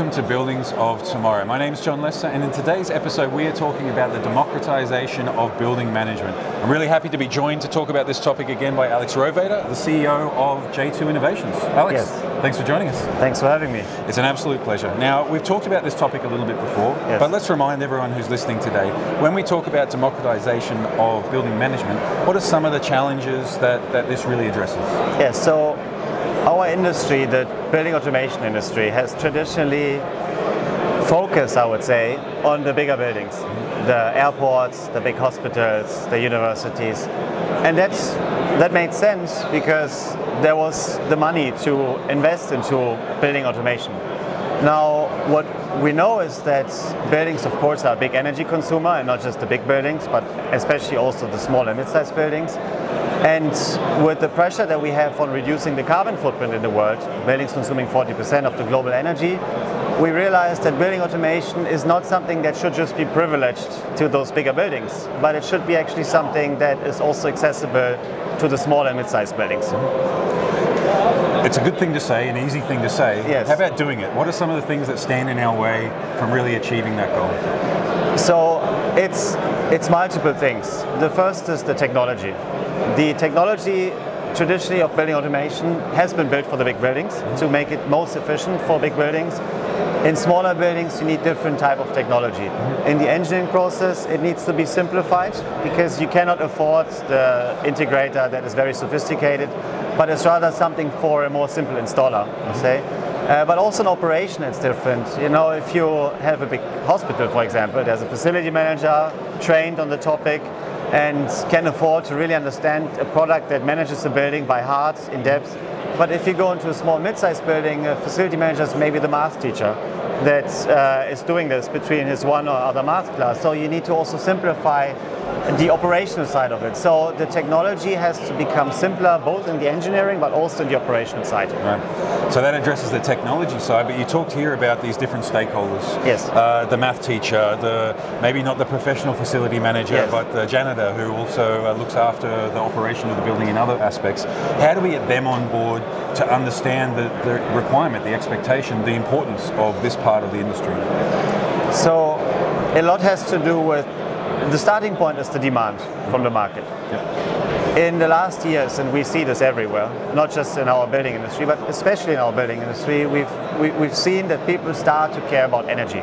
welcome to Buildings of Tomorrow. My name is Jon Lester, and in today's episode, we are talking about the democratization of building management. I'm really happy to be joined to talk about this topic again by Alex Rohweder, the CEO of J2 Innovations. Alex, Yes. thanks for joining us. Thanks for having me. It's an absolute pleasure. Now, we've talked about this topic a little bit before, Yes. but let's remind everyone who's listening today when we talk about democratization of building management, what are some of the challenges that, that this really addresses? Yes, so our industry, the building automation industry, has traditionally focused, I would say, on the bigger buildings, the airports, the big hospitals, the universities. And that's, that made sense because there was the money to invest into building automation. Now, what we know is that buildings, of course, are a big energy consumer, and not just the big buildings, but especially also the small and mid-sized buildings. And with the pressure that we have on reducing the carbon footprint in the world, buildings consuming 40% of the global energy, we realized that building automation is not something that should just be privileged to those bigger buildings, but it should be actually something that is also accessible to the small and mid-sized buildings. It's a good thing to say, an easy thing to say. Yes. How about doing it? What are some of the things that stand in our way from really achieving that goal? So it's it's multiple things. The first is the technology. The technology traditionally of building automation has been built for the big buildings mm-hmm. to make it most efficient for big buildings. In smaller buildings, you need different type of technology. Mm-hmm. In the engineering process, it needs to be simplified because you cannot afford the integrator that is very sophisticated, but it's rather something for a more simple installer, I say. Uh, but also in operation, it's different. You know, if you have a big hospital, for example, there's a facility manager trained on the topic and can afford to really understand a product that manages the building by heart, in depth. But if you go into a small mid-sized building, a facility manager is maybe the math teacher that uh, is doing this between his one or other math class. So you need to also simplify the operational side of it. So the technology has to become simpler, both in the engineering but also in the operational side. Right. So that addresses the technology side, but you talked here about these different stakeholders. Yes. Uh, the math teacher, the maybe not the professional facility manager, Yes. but the janitor who also uh, looks after the operation of the building in other aspects. How do we get them on board to understand the, the requirement, the expectation, the importance of this part of the industry? So a lot has to do with the starting point is the demand from the market. In the last years, and we see this everywhere, not just in our building industry, but especially in our building industry, we've, we, we've seen that people start to care about energy.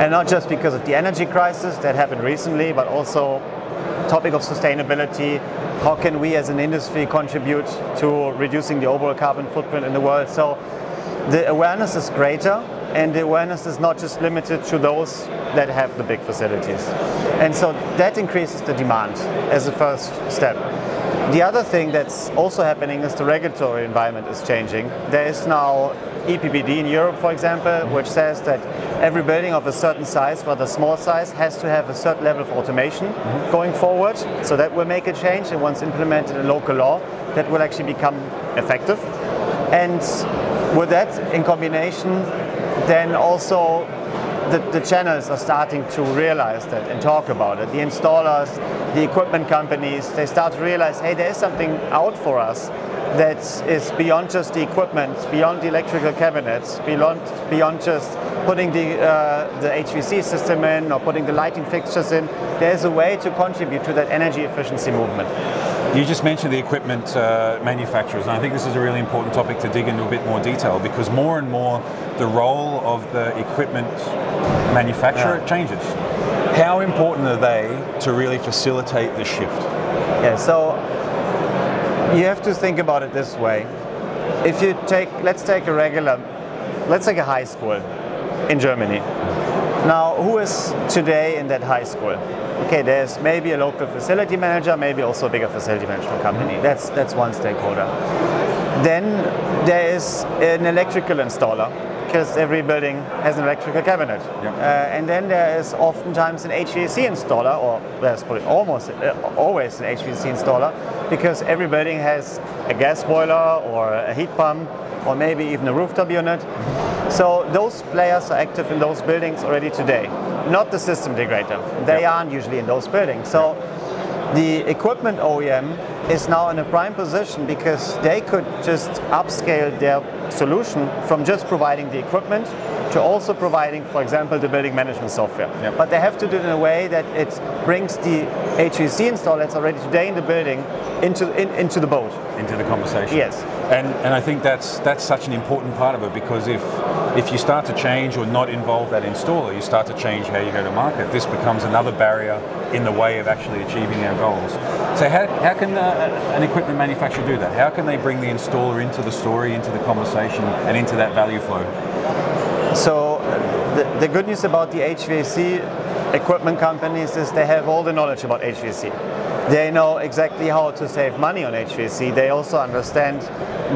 And not just because of the energy crisis that happened recently, but also topic of sustainability. How can we as an industry contribute to reducing the overall carbon footprint in the world? So the awareness is greater and the awareness is not just limited to those that have the big facilities. And so that increases the demand as a first step. The other thing that's also happening is the regulatory environment is changing. There is now EPBD in Europe, for example, which says that every building of a certain size, whether small size, has to have a certain level of automation mm-hmm. going forward. So that will make a change, and once implemented in local law, that will actually become effective. And with that, in combination, then also the, the channels are starting to realize that and talk about it. The installers, the equipment companies, they start to realize, hey, there is something out for us that is beyond just the equipment, beyond the electrical cabinets, beyond, beyond just putting the, uh, the HVC system in or putting the lighting fixtures in. There's a way to contribute to that energy efficiency movement. You just mentioned the equipment uh, manufacturers, and I think this is a really important topic to dig into a bit more detail because more and more the role of the equipment manufacturer Yeah. changes. How important are they to really facilitate the shift? Yeah, so you have to think about it this way. If you take, let's take a regular, let's take a high school in Germany. Now, who is today in that high school? Okay, there's maybe a local facility manager, maybe also a bigger facility management mm-hmm. company. That's that's one stakeholder. Then there is an electrical installer because every building has an electrical cabinet. Yeah. Uh, and then there is oftentimes an HVAC installer, or there's probably almost uh, always an HVAC installer, because every building has a gas boiler or a heat pump, or maybe even a rooftop unit. So those players are active in those buildings already today, not the system integrator. They Yeah. aren't usually in those buildings. So the equipment OEM is now in a prime position because they could just upscale their solution from just providing the equipment to also providing, for example, the building management software. But they have to do it in a way that it brings the HVAC installer that's already today in the building into in, into the boat. into the conversation. Yes. And and I think that's that's such an important part of it because if if you start to change or not involve that installer, you start to change how you go to market. This becomes another barrier in the way of actually achieving our goals. So how, how can uh, an equipment manufacturer do that? How can they bring the installer into the story, into the conversation, and into that value flow? So uh, the, the good news about the HVAC equipment companies is they have all the knowledge about HVAC. They know exactly how to save money on HVAC. They also understand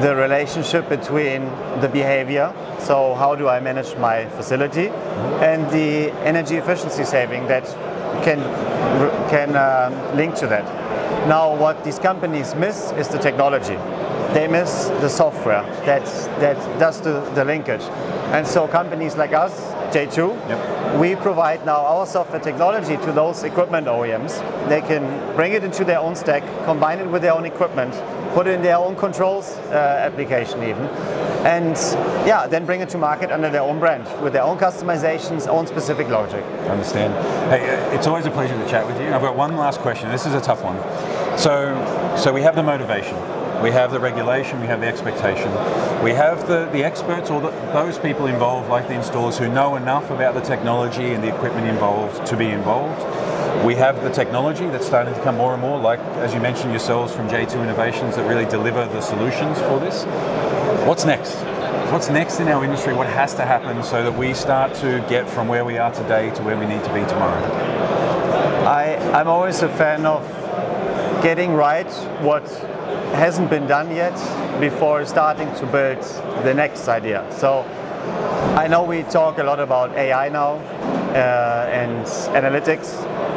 the relationship between the behavior, so how do I manage my facility, and the energy efficiency saving that can can um, link to that. Now, what these companies miss is the technology. They miss the software that that does the, the linkage, and so companies like us, J2, Yep. we provide now our software technology to those equipment OEMs. They can bring it into their own stack, combine it with their own equipment, put it in their own controls uh, application even, and yeah, then bring it to market under their own brand with their own customizations, own specific logic. Understand. Hey, uh, it's always a pleasure to chat with you. I've got one last question. This is a tough one. So, so we have the motivation, we have the regulation, we have the expectation, we have the, the experts or the, those people involved, like the installers, who know enough about the technology and the equipment involved to be involved. We have the technology that's starting to come more and more, like as you mentioned yourselves from J2 Innovations, that really deliver the solutions for this. What's next? What's next in our industry? What has to happen so that we start to get from where we are today to where we need to be tomorrow? I, I'm always a fan of getting right what hasn't been done yet before starting to build the next idea. So I know we talk a lot about AI now uh, and analytics,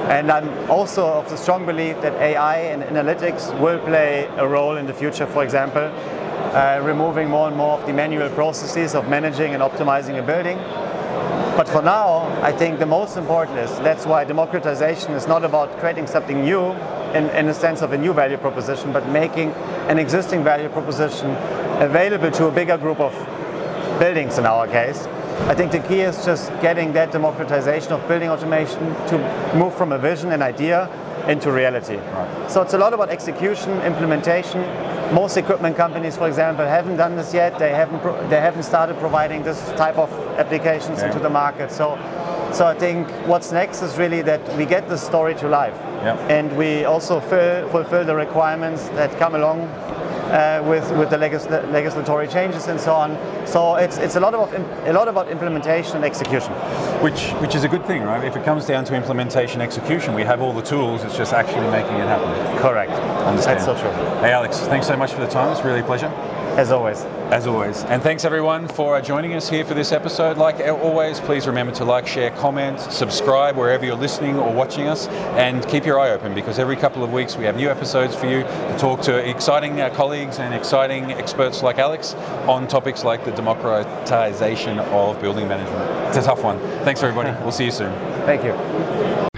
and I'm also of the strong belief that AI and analytics will play a role in the future, for example, uh, removing more and more of the manual processes of managing and optimizing a building. But for now, I think the most important is that's why democratization is not about creating something new in, in the sense of a new value proposition, but making an existing value proposition available to a bigger group of buildings in our case. I think the key is just getting that democratization of building automation to move from a vision and idea into reality. Right. So it's a lot about execution, implementation. Most equipment companies, for example, haven't done this yet. They haven't pro- they haven't started providing this type of applications Yeah. into the market. So so I think what's next is really that we get the story to life, Yeah. and we also fill, fulfill the requirements that come along uh, with with the legisla- legislatory changes and so on. So it's it's a lot about im- a lot about implementation and execution. Which, which is a good thing, right? If it comes down to implementation, execution, we have all the tools. It's just actually making it happen. Correct. Understand. That's so true. Hey, Alex, thanks so much for the time. It's really a pleasure. As always. As always. And thanks everyone for joining us here for this episode. Like always, please remember to like, share, comment, subscribe wherever you're listening or watching us, and keep your eye open because every couple of weeks we have new episodes for you to talk to exciting uh, colleagues and exciting experts like Alex on topics like the democratization of building management. It's a tough one. Thanks everybody. We'll see you soon. Thank you.